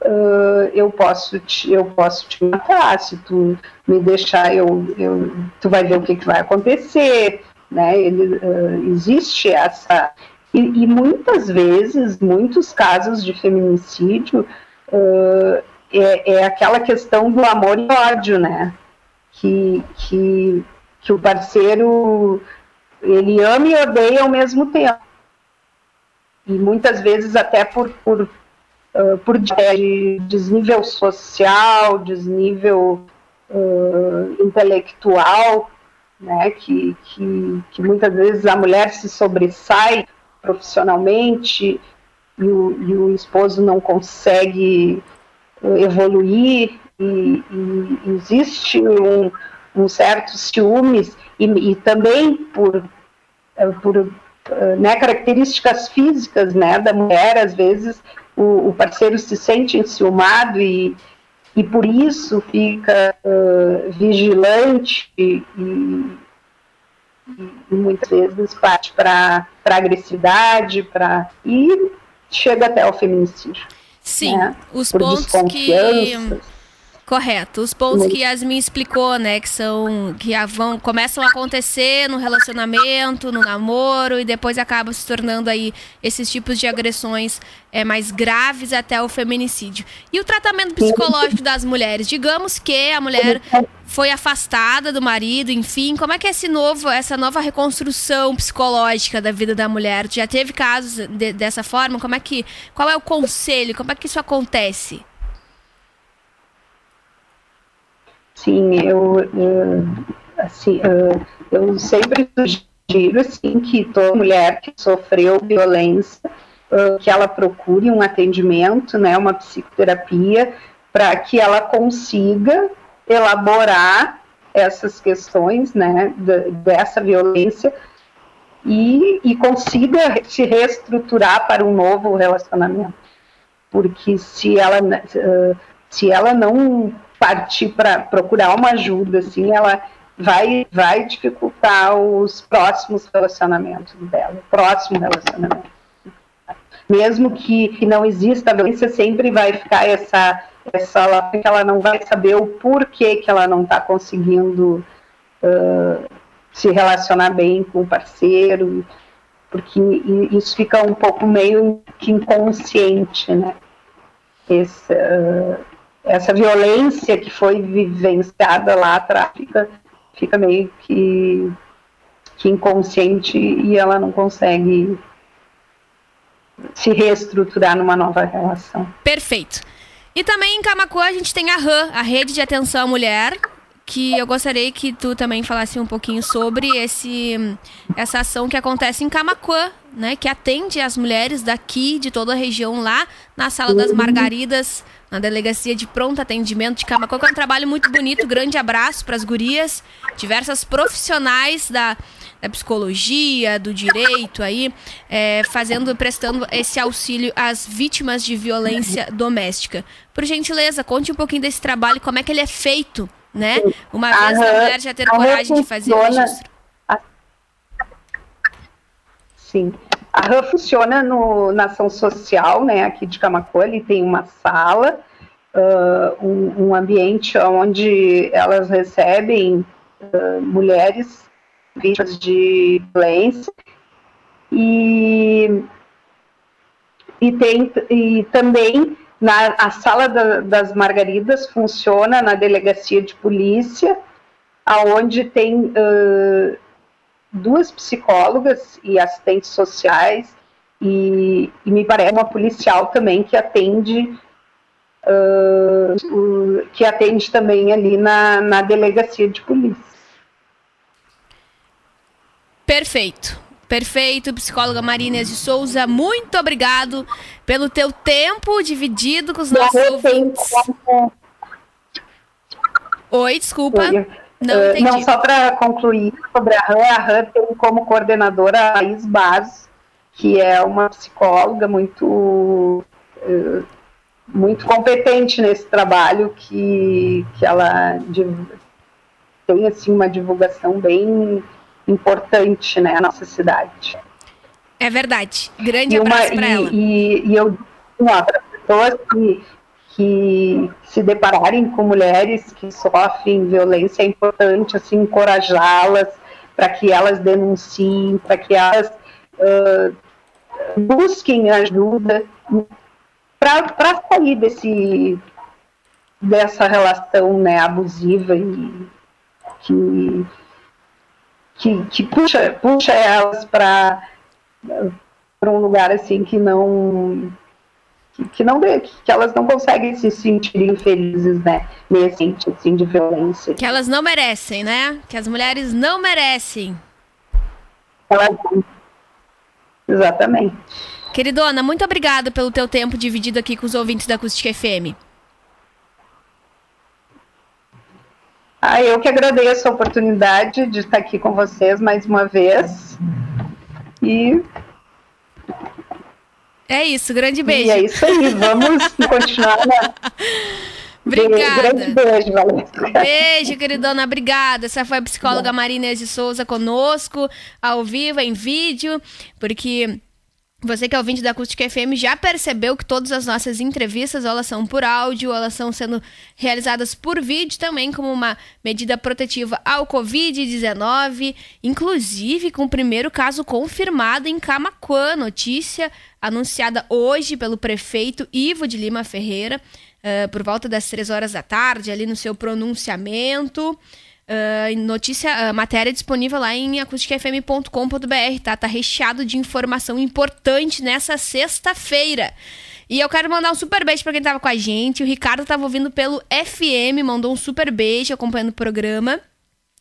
uh, eu, posso te, eu posso te matar, se tu me deixar, eu, eu, tu vai ver o que, que vai acontecer, né? Ele, uh, existe essa... E, e, muitas vezes, muitos casos de feminicídio uh, é, é aquela questão do amor e ódio, né? Que, que que o parceiro ele ama e odeia ao mesmo tempo. E muitas vezes até por, por, uh, por desnível social, desnível uh, intelectual, né, que, que, que muitas vezes a mulher se sobressai profissionalmente e o, e o esposo não consegue evoluir e, e existe um, um certo ciúmes e, e também por, por né, características físicas né, da mulher, às vezes o, o parceiro se sente enciumado e, e por isso fica uh, vigilante e, e, muitas vezes parte para agressividade pra, e chega até ao feminicídio. Sim, né? os por pontos que Correto. Os pontos que Yasmin explicou, né, que são que vão começam a acontecer no relacionamento, no namoro e depois acabam se tornando aí esses tipos de agressões é, mais graves até o feminicídio. E o tratamento psicológico das mulheres, digamos que a mulher foi afastada do marido, enfim, como é que é esse novo, essa nova reconstrução psicológica da vida da mulher? Já teve casos de, dessa forma? Como é que, qual é o conselho? Como é que isso acontece? Sim, eu, eu assim, eu sempre sugiro assim, que toda mulher que sofreu violência, que ela procure um atendimento, né, uma psicoterapia, para que ela consiga elaborar essas questões, né, dessa violência e, e consiga se reestruturar para um novo relacionamento, porque se ela se ela não partir para procurar uma ajuda, assim, ela vai, vai dificultar os próximos relacionamentos dela, o próximo relacionamento. Mesmo que, que não exista violência, sempre vai ficar essa, essa que ela não vai saber o porquê que ela não está conseguindo uh, se relacionar bem com o parceiro, porque isso fica um pouco meio que inconsciente, né? Esse, uh, essa violência que foi vivenciada lá atrás fica, fica meio que, que inconsciente e ela não consegue se reestruturar numa nova relação. Perfeito. E também em Camacuã a gente tem a RAN, a Rede de Atenção à Mulher, que eu gostaria que tu também falasse um pouquinho sobre esse, essa ação que acontece em Camacuã, né, que atende as mulheres daqui, de toda a região, lá na Sala das Margaridas, na Delegacia de Pronto Atendimento de Camacuã, que é um trabalho muito bonito. Grande abraço para as gurias, diversas profissionais da, da psicologia, do direito aí, é, fazendo, prestando esse auxílio às vítimas de violência doméstica. Por gentileza, conte um pouquinho desse trabalho, como é que ele é feito, né? Uma vez a mulher já ter coragem de fazer o registro. Sim. A RAM funciona no, na ação social, né, aqui de Camacuã, ele tem uma sala, uh, um, um, ambiente onde elas recebem uh, mulheres vítimas de violência. E, e, tem, e também na, a sala da, das margaridas funciona na delegacia de polícia, aonde tem uh, duas psicólogas e assistentes sociais e, e me parece uma policial também que atende uh, que atende também ali na, na delegacia de polícia. Perfeito. Perfeito, psicóloga Marina de Souza, muito obrigado pelo teu tempo dividido com os nossos ouvintes. Oi, desculpa. Oi. Não, uh, não só para concluir sobre a RAM, a RAM tem como coordenadora a Laís Baz, que é uma psicóloga muito, uh, muito competente nesse trabalho, que, que ela tem assim, uma divulgação bem importante né, na nossa cidade. É verdade. Grande e abraço para ela. E, e eu, para pessoas que que se depararem com mulheres que sofrem violência, é importante assim encorajá-las para que elas denunciem, para que elas uh, busquem ajuda para sair desse dessa relação né, abusiva e que, que, que puxa, puxa elas para um lugar assim que não que, não que elas não conseguem se sentir infelizes, né? Nesse assim de violência. Que elas não merecem, né? Que as mulheres não merecem. Elas... Exatamente. Queridona, muito obrigada pelo teu tempo dividido aqui com os ouvintes da Acústica FM. Ah, eu que agradeço a oportunidade de estar aqui com vocês mais uma vez. E. É isso, grande beijo. E é isso aí, vamos continuar. Na... Obrigada. Grande beijo, Valesca. Beijo, queridona, obrigada. Essa foi a psicóloga Marina de Souza conosco, ao vivo, em vídeo, porque você que é ouvinte da Acústica FM já percebeu que todas as nossas entrevistas elas são por áudio, elas estão sendo realizadas por vídeo também como uma medida protetiva ao Covid-19, inclusive com o primeiro caso confirmado em Camacuã, notícia anunciada hoje pelo prefeito Ivo de Lima Ferreira, uh, por volta das três horas da tarde, ali no seu pronunciamento. Uh, notícia, uh, matéria disponível lá em acusticfm.com.br, tá? Tá recheado de informação importante nessa sexta-feira. E eu quero mandar um super beijo para quem tava com a gente. O Ricardo tava ouvindo pelo FM, mandou um super beijo acompanhando o programa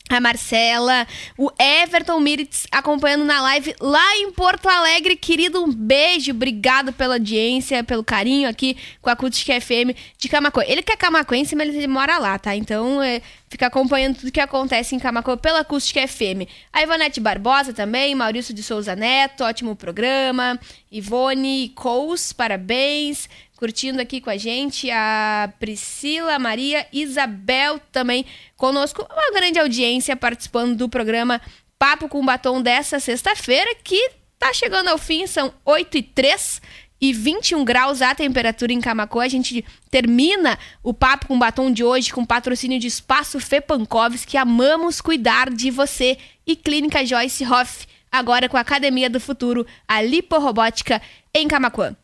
a Marcela, o Everton Miritz acompanhando na live lá em Porto Alegre. Querido, um beijo, obrigado pela audiência, pelo carinho aqui com a Acústica FM de Camacuã. Ele que é camacuense, mas ele mora lá, tá? Então, é, fica acompanhando tudo que acontece em Camacuã pela Acústica FM. A Ivonete Barbosa também, Maurício de Souza Neto, ótimo programa. Ivone Cous, parabéns curtindo aqui com a gente. A Priscila, Maria, Isabel também conosco. Uma grande audiência participando do programa Papo com Batom dessa sexta-feira, que tá chegando ao fim, são 8 e 3 e 21 graus a temperatura em Camacuã. A gente termina o Papo com Batom de hoje com patrocínio de Espaço Fepankovs, que amamos cuidar de você, e Clínica Joyce Hoff, agora com a Academia do Futuro, a Liporobótica em Camacuã.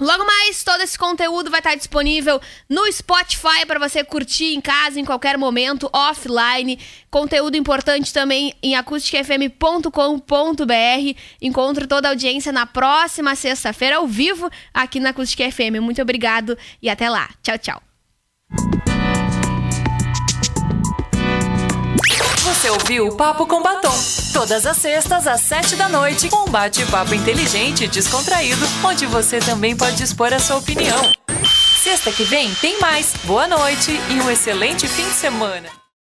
Logo mais, todo esse conteúdo vai estar disponível no Spotify para você curtir em casa, em qualquer momento, offline. Conteúdo importante também em acusticfm.com.br. Encontro toda a audiência na próxima sexta-feira, ao vivo, aqui na Acústica FM. Muito obrigado e até lá. Tchau, tchau. Você ouviu o Papo com Batom. Todas as sextas, às sete da noite, com um bate-papo inteligente e descontraído, onde você também pode expor a sua opinião. Sexta que vem tem mais. Boa noite e um excelente fim de semana.